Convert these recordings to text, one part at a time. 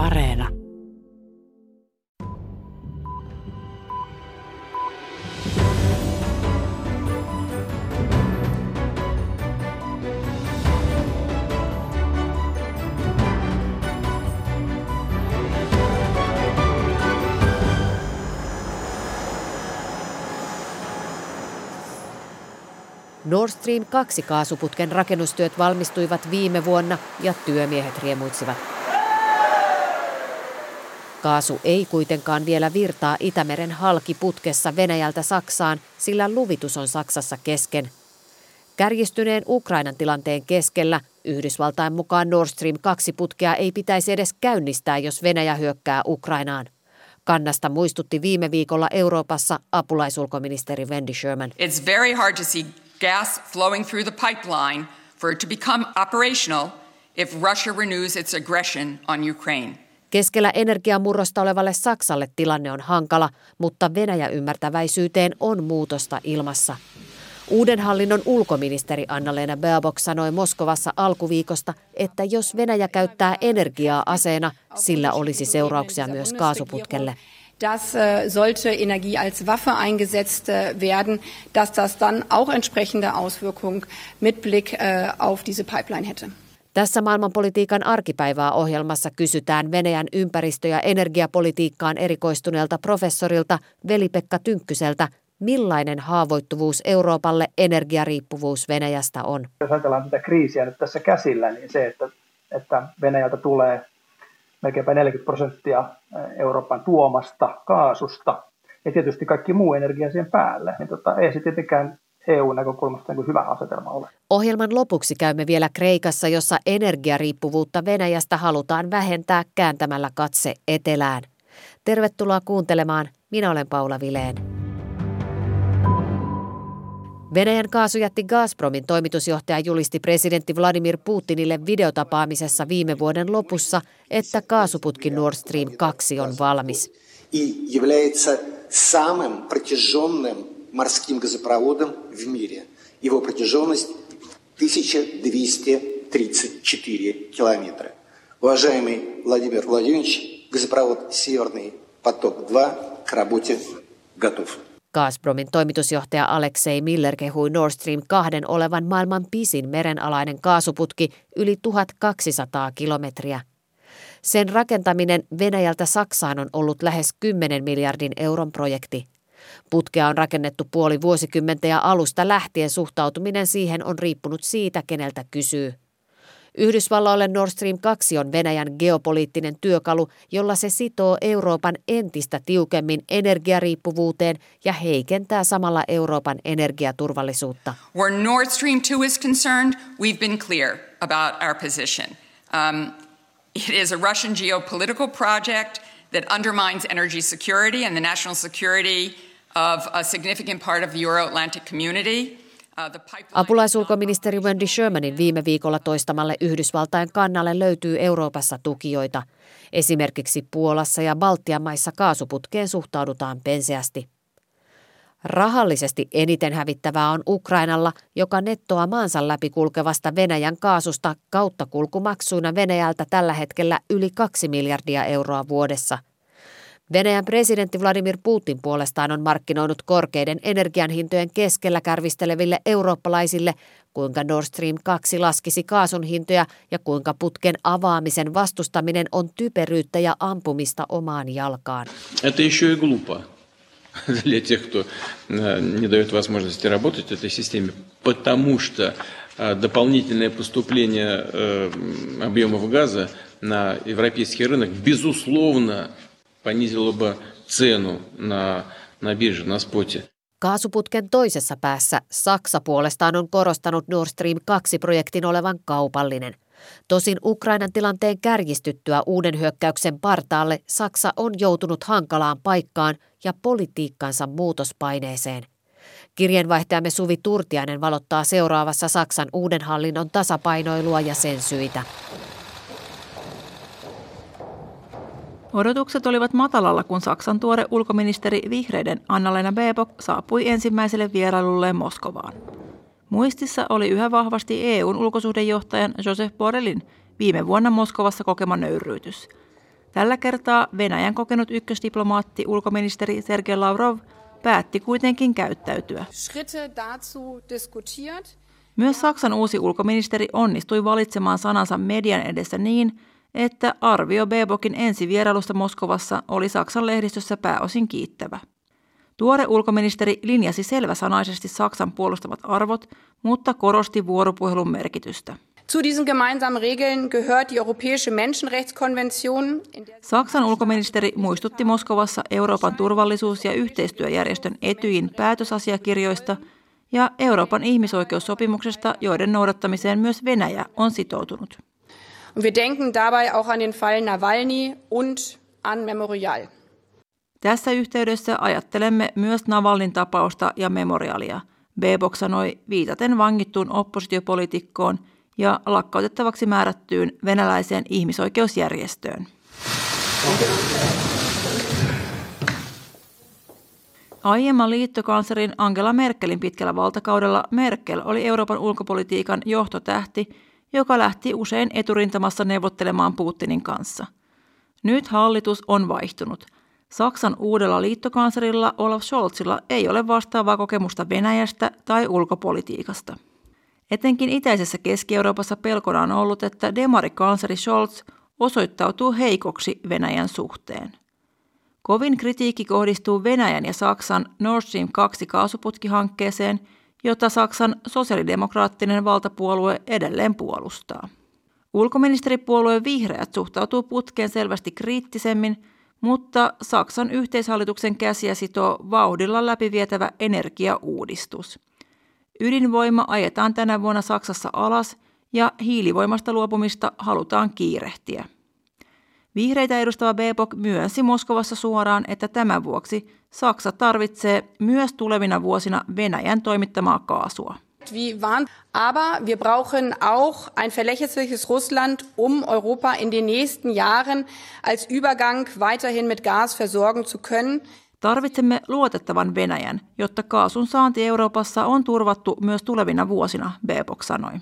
Areena. Nord Stream 2 kaasuputken rakennustyöt valmistuivat viime vuonna ja työmiehet riemuitsivat. Kaasu ei kuitenkaan vielä virtaa Itämeren halkiputkessa Venäjältä Saksaan, sillä luvitus on Saksassa kesken. Kärjistyneen Ukrainan tilanteen keskellä Yhdysvaltain mukaan Nord Stream 2 putkea ei pitäisi edes käynnistää, jos Venäjä hyökkää Ukrainaan. Kannasta muistutti viime viikolla Euroopassa apulaisulkoministeri Wendy Sherman. It's very hard to see gas flowing through the pipeline for it to become operational if Russia renews its aggression on Ukraine. Keskellä energiamurrosta olevalle Saksalle tilanne on hankala, mutta Venäjä ymmärtäväisyyteen on muutosta ilmassa. Uuden hallinnon ulkoministeri Anna-Leena Baerbock sanoi Moskovassa alkuviikosta, että jos Venäjä käyttää energiaa aseena, sillä olisi seurauksia myös kaasuputkelle dass äh, Energie als Waffe eingesetzt äh, werden, dass das dann auch entsprechende Auswirkungen mit Blick äh, auf diese Pipeline hätte. Tässä maailmanpolitiikan arkipäivää ohjelmassa kysytään Venäjän ympäristö- ja energiapolitiikkaan erikoistuneelta professorilta Veli-Pekka Tynkkyseltä, millainen haavoittuvuus Euroopalle energiariippuvuus Venäjästä on. Jos ajatellaan tätä kriisiä nyt tässä käsillä, niin se, että, että Venäjältä tulee melkeinpä 40 prosenttia Euroopan tuomasta kaasusta ja tietysti kaikki muu energia siihen päälle, niin tota, ei se tietenkään EU-näkökulmasta niin hyvä asetelma ole. Ohjelman lopuksi käymme vielä Kreikassa, jossa energiariippuvuutta Venäjästä halutaan vähentää kääntämällä katse etelään. Tervetuloa kuuntelemaan. Minä olen Paula Vileen. Venäjän kaasujätti Gazpromin toimitusjohtaja julisti presidentti Vladimir Putinille videotapaamisessa viime vuoden lopussa, että kaasuputki Nord Stream 2 on valmis морским газопроводом в мире. Его протяженность 1234 километра. Уважаемый Владимир Владимирович, газопровод «Северный поток-2» к работе готов. Gazpromin toimitusjohtaja Aleksei Miller kehui Nord Stream 2 olevan maailman pisin merenalainen kaasuputki yli 1200 kilometriä. Sen rakentaminen Venäjältä Saksaan on ollut lähes 10 miljardin euron projekti. Putkea on rakennettu puoli vuosikymmentä ja alusta lähtien suhtautuminen siihen on riippunut siitä, keneltä kysyy. Yhdysvalloille Nord Stream 2 on Venäjän geopoliittinen työkalu, jolla se sitoo Euroopan entistä tiukemmin energiariippuvuuteen ja heikentää samalla Euroopan energiaturvallisuutta. Where Nord Stream 2 is concerned, we've been clear about our position. Um, it is a Russian geopolitical project that undermines energy security and the national security of a significant part of the Euro-Atlantic community. Apulaisulkoministeri Wendy Shermanin viime viikolla toistamalle Yhdysvaltain kannalle löytyy Euroopassa tukijoita. Esimerkiksi Puolassa ja Baltian maissa kaasuputkeen suhtaudutaan penseästi. Rahallisesti eniten hävittävää on Ukrainalla, joka nettoaa maansa läpi kulkevasta Venäjän kaasusta kauttakulkumaksuina Venäjältä tällä hetkellä yli 2 miljardia euroa vuodessa – Venäjän presidentti Vladimir Putin puolestaan on markkinoinut korkeiden energianhintojen keskellä kärvisteleville eurooppalaisille, kuinka Nord Stream 2 laskisi kaasun hintoja ja kuinka putken avaamisen vastustaminen on typeryyttä ja ampumista omaan jalkaan. Это еще и глупо для тех, кто э, не дает возможности работать в этой системе, потому что э, дополнительное поступление э, объемов газа на европейский рынок, безусловно, понизило бы цену на, на бирже, на споте. Kaasuputken toisessa päässä Saksa puolestaan on korostanut Nord Stream 2-projektin olevan kaupallinen. Tosin Ukrainan tilanteen kärjistyttyä uuden hyökkäyksen partaalle Saksa on joutunut hankalaan paikkaan ja politiikkansa muutospaineeseen. Kirjeenvaihtajamme Suvi Turtiainen valottaa seuraavassa Saksan uuden hallinnon tasapainoilua ja sen syitä. Odotukset olivat matalalla, kun Saksan tuore ulkoministeri vihreiden Anna-Lena Baerbock saapui ensimmäiselle vierailulle Moskovaan. Muistissa oli yhä vahvasti EUn ulkosuhdejohtajan Joseph Borrellin viime vuonna Moskovassa kokema nöyryytys. Tällä kertaa Venäjän kokenut ykkösdiplomaatti ulkoministeri Sergei Lavrov päätti kuitenkin käyttäytyä. Myös Saksan uusi ulkoministeri onnistui valitsemaan sanansa median edessä niin, että arvio Bebokin ensivierailusta Moskovassa oli Saksan lehdistössä pääosin kiittävä. Tuore ulkoministeri linjasi selväsanaisesti Saksan puolustamat arvot, mutta korosti vuoropuhelun merkitystä. Zu diesen gemeinsamen Regeln gehört die Europäische Menschenrechtskonvention. Saksan ulkoministeri muistutti Moskovassa Euroopan turvallisuus- ja yhteistyöjärjestön Etyjin päätösasiakirjoista ja Euroopan ihmisoikeussopimuksesta, joiden noudattamiseen myös Venäjä on sitoutunut. Wir denken dabei auch an den Fall Nawalny und an Memorial. Tässä yhteydessä ajattelemme myös Navalnin tapausta ja memorialia, Bebok sanoi viitaten vangittuun oppositiopolitiikkoon – ja lakkautettavaksi määrättyyn venäläiseen ihmisoikeusjärjestöön. Aiemman liittokanslerin Angela Merkelin pitkällä valtakaudella Merkel oli Euroopan ulkopolitiikan johtotähti, joka lähti usein eturintamassa neuvottelemaan Putinin kanssa. Nyt hallitus on vaihtunut. Saksan uudella liittokanslerilla Olaf Scholzilla ei ole vastaavaa kokemusta Venäjästä tai ulkopolitiikasta. Etenkin itäisessä Keski-Euroopassa pelkona on ollut, että demarikansleri Scholz osoittautuu heikoksi Venäjän suhteen. Kovin kritiikki kohdistuu Venäjän ja Saksan Nord Stream 2 kaasuputkihankkeeseen, jota Saksan sosiaalidemokraattinen valtapuolue edelleen puolustaa. Ulkoministeripuolue Vihreät suhtautuu putkeen selvästi kriittisemmin, mutta Saksan yhteishallituksen käsiä sitoo vauhdilla läpivietävä energiauudistus – Ydinvoima ajetaan tänä vuonna Saksassa alas ja hiilivoimasta luopumista halutaan kiirehtiä. Vihreitä edustava Bebok myönsi Moskovassa suoraan, että tämän vuoksi Saksa tarvitsee myös tulevina vuosina Venäjän toimittamaa kaasua. Aber wir brauchen auch ein verlässliches Russland, um Europa in den nächsten Jahren als Übergang weiterhin mit Gas versorgen zu können. Tarvitsemme luotettavan Venäjän, jotta kaasun saanti Euroopassa on turvattu myös tulevina vuosina, Bebok sanoi.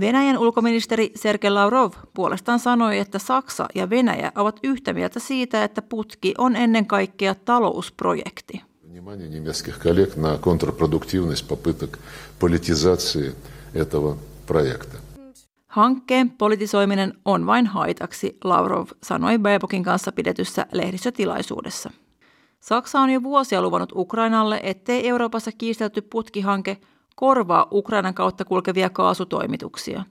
Venäjän ulkoministeri Sergei Lavrov puolestaan sanoi, että Saksa ja Venäjä ovat yhtä mieltä siitä, että putki on ennen kaikkea talousprojekti. Внимание немецких коллег на контрпродуктивность попыток политизации этого проекта. Hankkeen politisoiminen on vain haitaksi, Lavrov sanoi Baerbokin kanssa pidetyssä lehdistötilaisuudessa. Saksa on jo vuosia luvannut Ukrainalle, ettei Euroopassa kiistelty putkihanke korvaa Ukrainan kautta kulkevia kaasutoimituksia.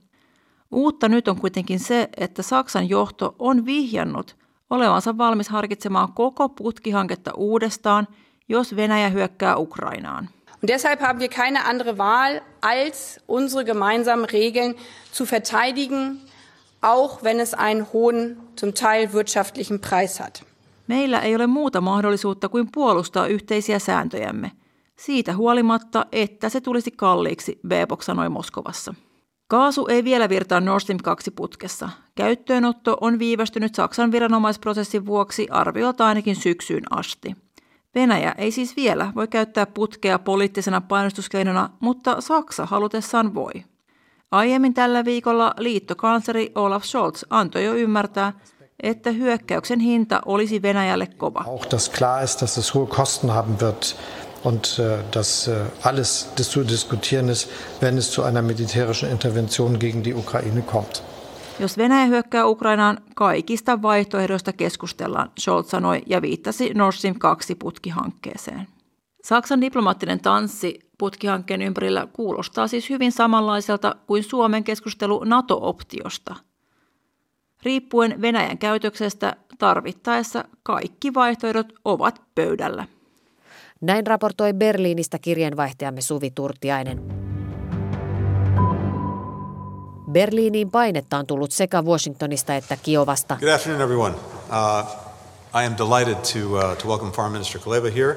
Uutta nyt on kuitenkin se, että Saksan johto on vihjannut olevansa valmis harkitsemaan koko putkihanketta uudestaan, jos Venäjä hyökkää Ukrainaan. Und deshalb haben wir keine andere Wahl, als unsere gemeinsamen Regeln zu verteidigen, auch wenn es einen hohen, zum Teil wirtschaftlichen Preis hat. Meillä ei ole muuta mahdollisuutta kuin puolustaa yhteisiä sääntöjämme. Siitä huolimatta, että se tulisi kalliiksi, Bebok sanoi Moskovassa. Kaasu ei vielä virtaa Nord Stream 2 putkessa. Käyttöönotto on viivästynyt Saksan viranomaisprosessin vuoksi arviolta ainakin syksyyn asti. Venäjä ei siis vielä voi käyttää putkea poliittisena painostuskeinona, mutta Saksa halutessaan voi. Aiemmin tällä viikolla liittokansleri Olaf Scholz antoi jo ymmärtää, että hyökkäyksen hinta olisi Venäjälle kova. Auch dass klar ist, dass es hohe Kosten haben wird und äh, dass äh, alles zu diskutieren ist, wenn es zu einer militärischen Intervention gegen die Ukraine kommt. Jos Venäjä hyökkää Ukrainaan, kaikista vaihtoehdoista keskustellaan, Scholz sanoi ja viittasi Nord Stream 2 putkihankkeeseen. Saksan diplomaattinen tanssi putkihankkeen ympärillä kuulostaa siis hyvin samanlaiselta kuin Suomen keskustelu NATO-optiosta. Riippuen Venäjän käytöksestä tarvittaessa kaikki vaihtoehdot ovat pöydällä. Näin raportoi Berliinistä kirjeenvaihtajamme Suvi Turtiainen. Berliiniin painetta on tullut sekä Washingtonista että Kiovasta. Good afternoon everyone. Uh, I am delighted to, uh, to welcome Foreign Minister Kuleba here.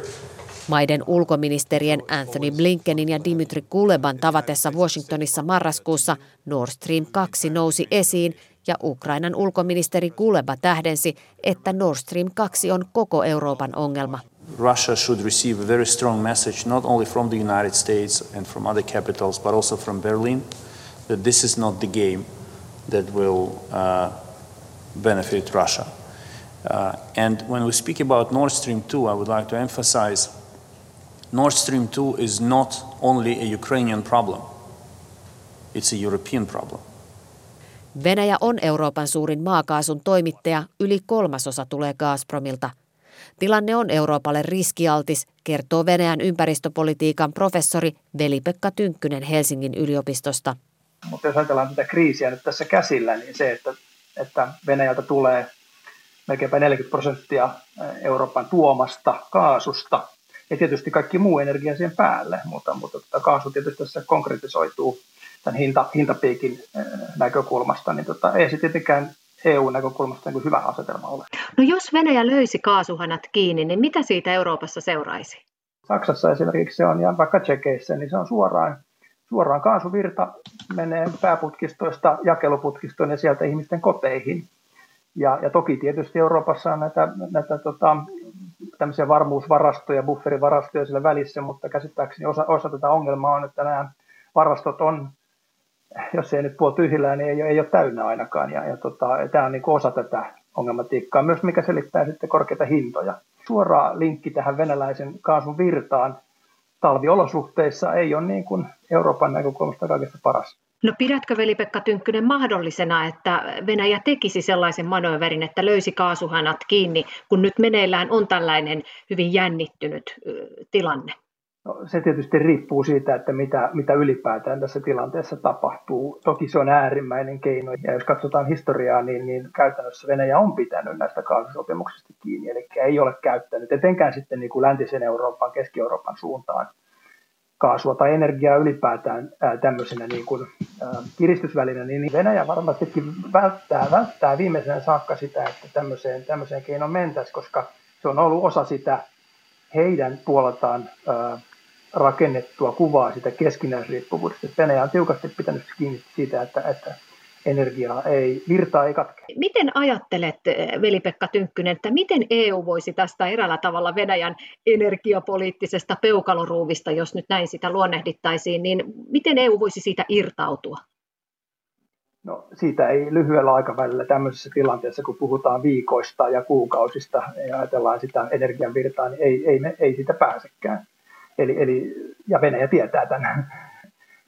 Maiden ulkoministerien Anthony Blinkenin ja Dimitri Kuleban tavatessa Washingtonissa marraskuussa Nord Stream 2 nousi esiin ja Ukrainan ulkoministeri Kuleba tähdensi, että Nord Stream 2 on koko Euroopan ongelma. Russia should receive a very strong message not only from the United States and from other capitals but also from Berlin – that this is not the game. that will uh, benefit Russia. Uh, and when we speak about Nord Stream 2, I would like to emphasize Nord Stream 2 is not only a Ukrainian problem, it's a European problem. Venäjä on Euroopan suurin maakaasun toimittaja, yli kolmasosa tulee Gazpromilta. Tilanne on Euroopalle riskialtis, kertoo Venäjän ympäristöpolitiikan professori Veli-Pekka Tynkkynen Helsingin yliopistosta. Mutta jos ajatellaan tätä kriisiä nyt tässä käsillä, niin se, että, että Venäjältä tulee melkeinpä 40 prosenttia Euroopan tuomasta kaasusta, ja tietysti kaikki muu energia siihen päälle, mutta, mutta tota, kaasu tietysti tässä konkretisoituu tämän hinta, hintapiikin näkökulmasta, niin tota, ei se tietenkään EU-näkökulmasta niin hyvä asetelma ole. No jos Venäjä löysi kaasuhanat kiinni, niin mitä siitä Euroopassa seuraisi? Saksassa esimerkiksi se on, ja vaikka Tsekeissä, niin se on suoraan, suoraan kaasuvirta menee pääputkistoista jakeluputkistoon ja sieltä ihmisten koteihin. Ja, ja toki tietysti Euroopassa on näitä, näitä tota, tämmöisiä varmuusvarastoja, bufferivarastoja sillä välissä, mutta käsittääkseni osa, osa tätä ongelmaa on, että nämä varastot on jos ei nyt puol tyhjillään, niin ei, ei ole täynnä ainakaan. Ja, ja tota, tämä on niin osa tätä ongelmatiikkaa, myös mikä selittää sitten korkeita hintoja. Suora linkki tähän venäläisen kaasun virtaan talviolosuhteissa ei ole niin kuin Euroopan näkökulmasta kaikista paras. No pidätkö veli-Pekka Tynkkynen mahdollisena, että Venäjä tekisi sellaisen manöverin, että löysi kaasuhanat kiinni, kun nyt meneillään on tällainen hyvin jännittynyt tilanne? Se tietysti riippuu siitä, että mitä, mitä ylipäätään tässä tilanteessa tapahtuu. Toki se on äärimmäinen keino, ja jos katsotaan historiaa, niin, niin käytännössä Venäjä on pitänyt näistä kaasusopimuksista kiinni, eli ei ole käyttänyt, etenkään sitten niin kuin läntisen Euroopan, Keski-Euroopan suuntaan kaasua tai energiaa ylipäätään ää, tämmöisenä niin kuin, ää, kiristysvälinä, niin Venäjä varmastikin välttää, välttää viimeisen saakka sitä, että tämmöiseen, tämmöiseen keinoon mentäisiin, koska se on ollut osa sitä heidän puoleltaan ää, rakennettua kuvaa sitä keskinäisriippuvuudesta. Venäjä on tiukasti pitänyt kiinni siitä, että, että energiaa ei, virtaa ei katke. Miten ajattelet, Veli-Pekka Tynkkynen, että miten EU voisi tästä eräällä tavalla Venäjän energiapoliittisesta peukaloruuvista, jos nyt näin sitä luonnehdittaisiin, niin miten EU voisi siitä irtautua? No, siitä ei lyhyellä aikavälillä tämmöisessä tilanteessa, kun puhutaan viikoista ja kuukausista ja ajatellaan sitä energian virtaa, niin ei, ei, me, ei siitä pääsekään. Eli, eli, ja Venäjä tietää tämän.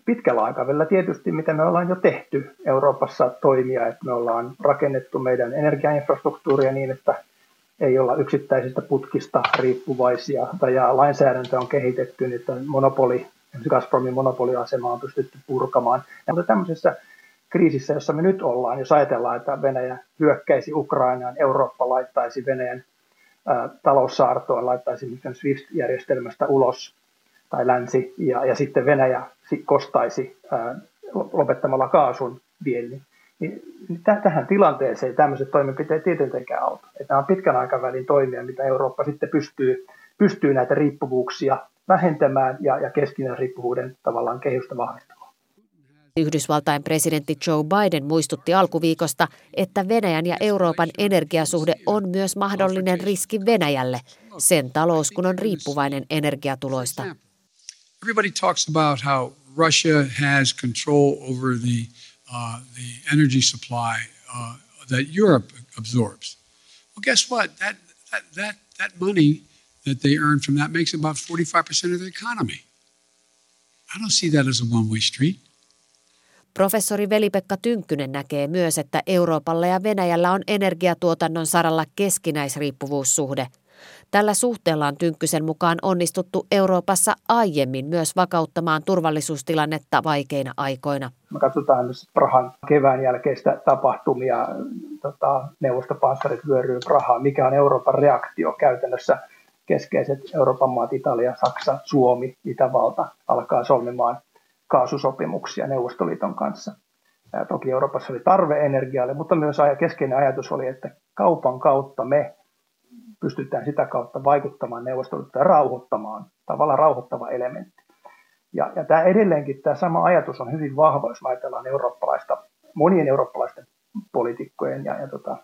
Pitkällä aikavälillä tietysti, mitä me ollaan jo tehty Euroopassa toimia, että me ollaan rakennettu meidän energiainfrastruktuuria niin, että ei olla yksittäisistä putkista riippuvaisia, tai ja lainsäädäntö on kehitetty, niin että monopoli, Gazpromin monopoliasema on pystytty purkamaan. Ja mutta tämmöisessä kriisissä, jossa me nyt ollaan, jos ajatellaan, että Venäjä hyökkäisi Ukrainaan, Eurooppa laittaisi Venäjän ä, taloussaartoon, laittaisi SWIFT-järjestelmästä ulos, tai länsi, ja, ja sitten Venäjä kostaisi ää, lopettamalla kaasun viennin, niin, niin tähän tilanteeseen tämmöiset toimenpiteet tietenkään auta. Että nämä on pitkän aikavälin toimia, mitä Eurooppa sitten pystyy, pystyy näitä riippuvuuksia vähentämään ja, ja keskinäisen riippuvuuden tavallaan kehystä vahvistamaan. Yhdysvaltain presidentti Joe Biden muistutti alkuviikosta, että Venäjän ja Euroopan energiasuhde on myös mahdollinen riski Venäjälle, sen talous kun on riippuvainen energiatuloista. Everybody talks about how Russia has control over the uh, the energy supply uh, that Europe absorbs. Well, guess what? That, that that that money that they earn from that makes about 45% of the economy. I don't see that as a one-way street. Professori Veli-Pekka Tynkkynen näkee myös, että Euroopalla ja Venäjällä on energiatuotannon saralla keskinäisriippuvuussuhde – Tällä suhteella on Tynkkysen mukaan onnistuttu Euroopassa aiemmin myös vakauttamaan turvallisuustilannetta vaikeina aikoina. Me katsotaan Prahan kevään jälkeistä tapahtumia, tota, neuvostopanssarit vyöryy Prahaan. Mikä on Euroopan reaktio käytännössä? Keskeiset Euroopan maat, Italia, Saksa, Suomi, Itävalta alkaa solmimaan kaasusopimuksia Neuvostoliiton kanssa. Ja toki Euroopassa oli tarve energialle, mutta myös keskeinen ajatus oli, että kaupan kautta me pystytään sitä kautta vaikuttamaan neuvostoliittoon ja rauhoittamaan, tavallaan rauhoittava elementti. Ja, ja tämä edelleenkin tämä sama ajatus on hyvin vahva, jos ajatellaan eurooppalaista, monien eurooppalaisten poliitikkojen ja, ja, tota,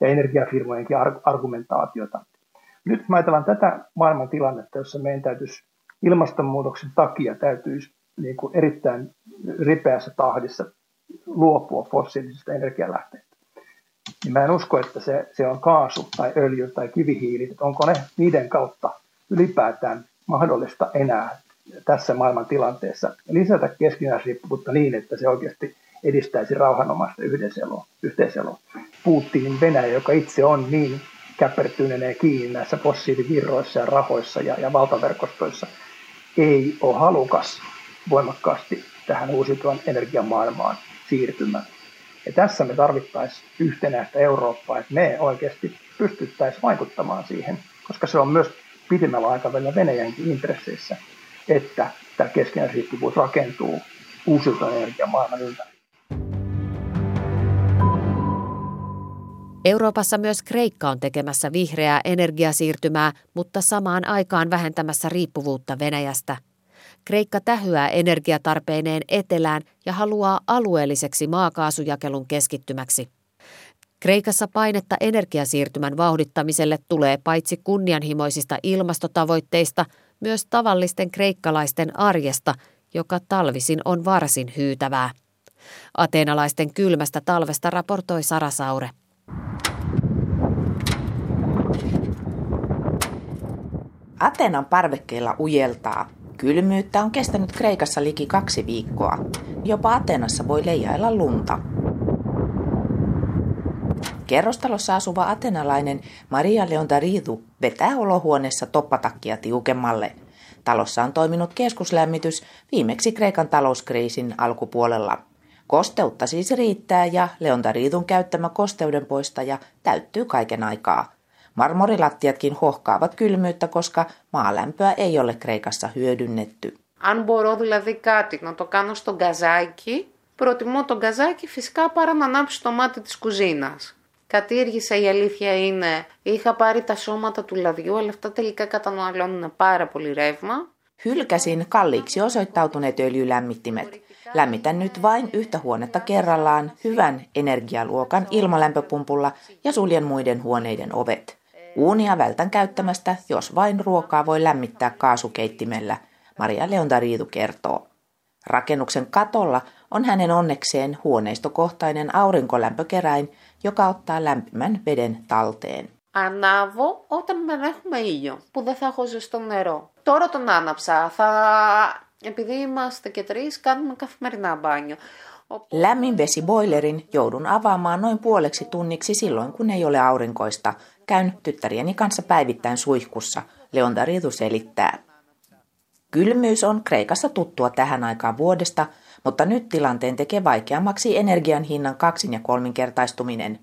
ja energiafirmojenkin argumentaatiota. Nyt jos ajatellaan tätä maailman tilannetta, jossa meidän täytyisi ilmastonmuutoksen takia täytyisi niin kuin erittäin ripeässä tahdissa luopua fossiilisista energialähteistä. Niin mä en usko, että se, se on kaasu tai öljy tai kivihiili, että onko ne niiden kautta ylipäätään mahdollista enää tässä maailman tilanteessa lisätä keskinäisriippuvuutta niin, että se oikeasti edistäisi rauhanomaista yhteiseloa. yhteiseloa. Putin Venäjä, joka itse on niin käpertyneenä kiinni näissä fossiilivirroissa ja rahoissa ja, ja valtaverkostoissa, ei ole halukas voimakkaasti tähän uusiutuvan energian maailmaan siirtymään. Ja tässä me tarvittaisiin yhtenäistä Eurooppaa, että me oikeasti pystyttäisiin vaikuttamaan siihen, koska se on myös pidemmällä aikavälillä Venäjänkin intresseissä, että tämä keskinäisriippuvuus rakentuu uusiutuvan energian maailman ympärille. Euroopassa myös Kreikka on tekemässä vihreää energiasiirtymää, mutta samaan aikaan vähentämässä riippuvuutta Venäjästä. Kreikka tähyää energiatarpeineen etelään ja haluaa alueelliseksi maakaasujakelun keskittymäksi. Kreikassa painetta energiasiirtymän vauhdittamiselle tulee paitsi kunnianhimoisista ilmastotavoitteista, myös tavallisten kreikkalaisten arjesta, joka talvisin on varsin hyytävää. Ateenalaisten kylmästä talvesta raportoi Sara Saure. Atenan parvekkeilla ujeltaa. Kylmyyttä on kestänyt Kreikassa liki kaksi viikkoa. Jopa Atenassa voi leijailla lunta. Kerrostalossa asuva atenalainen Maria Leontaridu vetää olohuoneessa toppatakkia tiukemmalle. Talossa on toiminut keskuslämmitys viimeksi Kreikan talouskriisin alkupuolella. Kosteutta siis riittää ja Leontaridun käyttämä kosteudenpoistaja täyttyy kaiken aikaa. Marmorilattiatkin hohkaavat kylmyyttä, koska maalämpöä ei ole Kreikassa hyödynnetty. Αν μπορώ δηλαδή κάτι να το κάνω στο γκαζάκι, προτιμώ το γκαζάκι φυσικά παρά να ανάψω το μάτι της κουζίνας. Κατήργησα η αλήθεια είναι, είχα πάρει τα σώματα του λαδιού, αλλά αυτά τελικά καταναλώνουν πάρα πολύ ρεύμα. Hylkäsin kalliiksi osoittautuneet öljylämmittimet. Lämmitän nyt vain yhtä huonetta kerrallaan hyvän energialuokan ilmalämpöpumpulla ja suljen muiden huoneiden ovet. Uunia vältän käyttämästä, jos vain ruokaa voi lämmittää kaasukeittimellä, Maria Leontariitu kertoo. Rakennuksen katolla on hänen onnekseen huoneistokohtainen aurinkolämpökeräin, joka ottaa lämpimän veden talteen. Ανάβω όταν δεν έχουμε ήλιο, που δεν θα έχω ζεστό νερό. Τώρα τον άναψα. Θα... Επειδή είμαστε και τρεις, κάνουμε καθημερινά μπάνιο. Lämmin vesiboilerin joudun avaamaan noin puoleksi tunniksi silloin, kun ei ole aurinkoista. Käyn tyttärieni kanssa päivittäin suihkussa, Leontaritu selittää. Kylmyys on Kreikassa tuttua tähän aikaan vuodesta, mutta nyt tilanteen tekee vaikeammaksi energian hinnan kaksin- ja kolminkertaistuminen.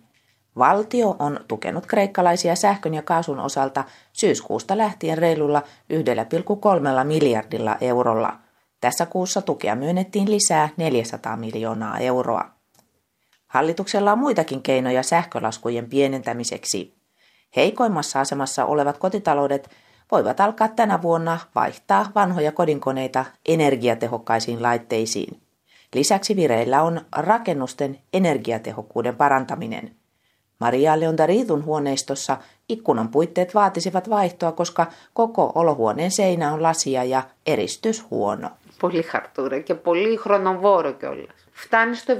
Valtio on tukenut kreikkalaisia sähkön ja kaasun osalta syyskuusta lähtien reilulla 1,3 miljardilla eurolla. Tässä kuussa tukea myönnettiin lisää 400 miljoonaa euroa. Hallituksella on muitakin keinoja sähkölaskujen pienentämiseksi. Heikoimmassa asemassa olevat kotitaloudet voivat alkaa tänä vuonna vaihtaa vanhoja kodinkoneita energiatehokkaisiin laitteisiin. Lisäksi vireillä on rakennusten energiatehokkuuden parantaminen. Maria Leontaritun huoneistossa ikkunan puitteet vaatisivat vaihtoa, koska koko olohuoneen seinä on lasia ja eristys huono. Πολύ χαρτούρα και πολύ χρονοβόρο κιόλα. Φτάνει στο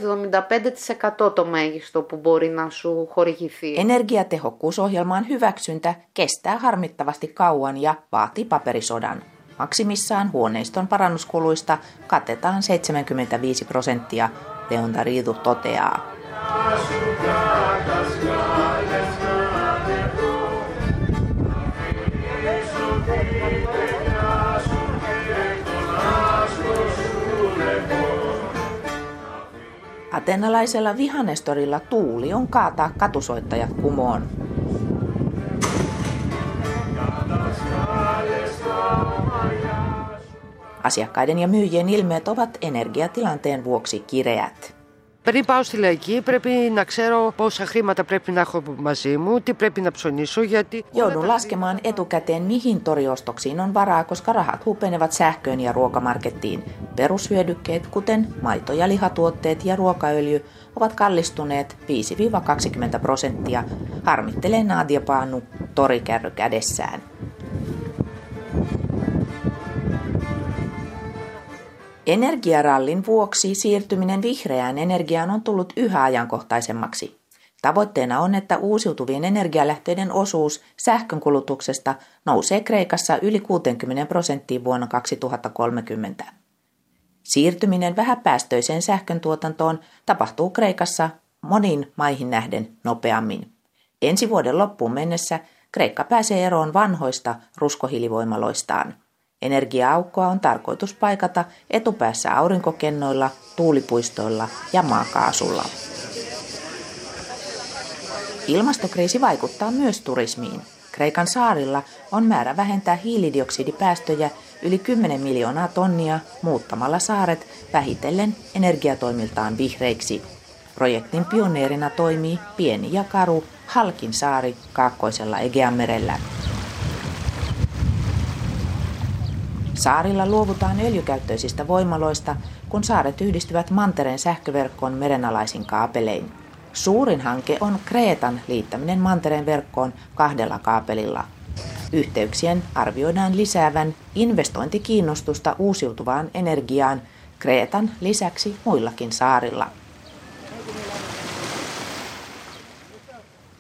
75% το μέγιστο που μπορεί να σου χορηγηθεί. Energiatehokkuusohjelmaan hyväksyntä kestää harmittavasti kauan ja vaatii paperisodan. Maksimissaan huoneiston parannuskuluista katetaan 75 prosenttia, Leonta Riitu toteaa. Atenalaisella vihanestorilla tuuli on kaataa katusoittajat kumoon. Asiakkaiden ja myyjien ilmeet ovat energiatilanteen vuoksi kireät. Πριν πάω στη λαϊκή πρέπει να ξέρω πόσα χρήματα πρέπει να έχω μαζί μου, τι πρέπει να ψωνίσω γιατί... Joudun laskemaan etukäteen mihin toriostoksiin on varaa, koska rahat hupenevat sähköön ja ruokamarkettiin. Perushyödykkeet, kuten maito- ja lihatuotteet ja ruokaöljy, ovat kallistuneet 5-20 prosenttia, harmittelee Nadia Paanu torikärry kädessään. Energiarallin vuoksi siirtyminen vihreään energiaan on tullut yhä ajankohtaisemmaksi. Tavoitteena on, että uusiutuvien energialähteiden osuus sähkönkulutuksesta nousee Kreikassa yli 60 prosenttiin vuonna 2030. Siirtyminen vähäpäästöiseen sähköntuotantoon tapahtuu Kreikassa moniin maihin nähden nopeammin. Ensi vuoden loppuun mennessä Kreikka pääsee eroon vanhoista ruskohilivoimaloistaan. Energia-aukkoa on tarkoitus paikata etupäässä aurinkokennoilla, tuulipuistoilla ja maakaasulla. Ilmastokriisi vaikuttaa myös turismiin. Kreikan saarilla on määrä vähentää hiilidioksidipäästöjä yli 10 miljoonaa tonnia muuttamalla saaret vähitellen energiatoimiltaan vihreiksi. Projektin pioneerina toimii pieni ja karu Halkin saari kaakkoisella Egeanmerellä. Saarilla luovutaan öljykäyttöisistä voimaloista, kun saaret yhdistyvät mantereen sähköverkkoon merenalaisin kaapelein. Suurin hanke on Kreetan liittäminen mantereen verkkoon kahdella kaapelilla. Yhteyksien arvioidaan lisäävän investointikiinnostusta uusiutuvaan energiaan Kreetan lisäksi muillakin saarilla.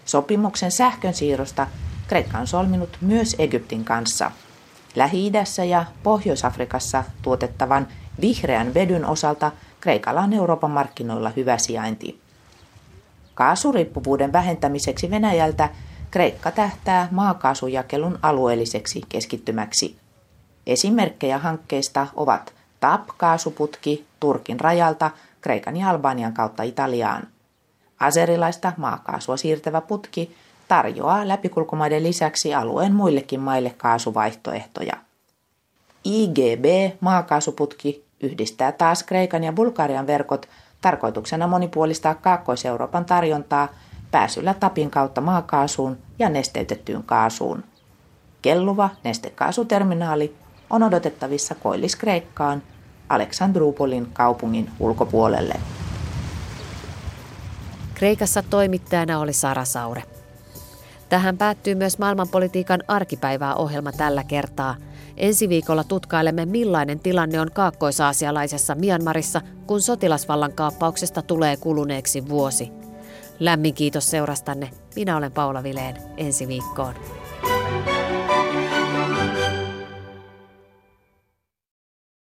Sopimuksen sähkön siirrosta Kreikka on solminut myös Egyptin kanssa. Lähi-idässä ja Pohjois-Afrikassa tuotettavan vihreän vedyn osalta Kreikalla on Euroopan markkinoilla hyvä sijainti. Kaasuriippuvuuden vähentämiseksi Venäjältä Kreikka tähtää maakaasujakelun alueelliseksi keskittymäksi. Esimerkkejä hankkeista ovat TAP-kaasuputki Turkin rajalta Kreikan ja Albanian kautta Italiaan. Azerilaista maakaasua siirtävä putki tarjoaa läpikulkumaiden lisäksi alueen muillekin maille kaasuvaihtoehtoja. IGB maakaasuputki yhdistää taas Kreikan ja Bulgarian verkot tarkoituksena monipuolistaa Kaakkois-Euroopan tarjontaa pääsyllä tapin kautta maakaasuun ja nesteytettyyn kaasuun. Kelluva nestekaasuterminaali on odotettavissa Koillis-Kreikkaan Aleksandrupolin kaupungin ulkopuolelle. Kreikassa toimittajana oli Sara Saure. Tähän päättyy myös maailmanpolitiikan arkipäivää ohjelma tällä kertaa. Ensi viikolla tutkailemme, millainen tilanne on kaakkoisaasialaisessa Myanmarissa, kun sotilasvallan kaappauksesta tulee kuluneeksi vuosi. Lämmin kiitos seurastanne. Minä olen Paula Vileen. Ensi viikkoon.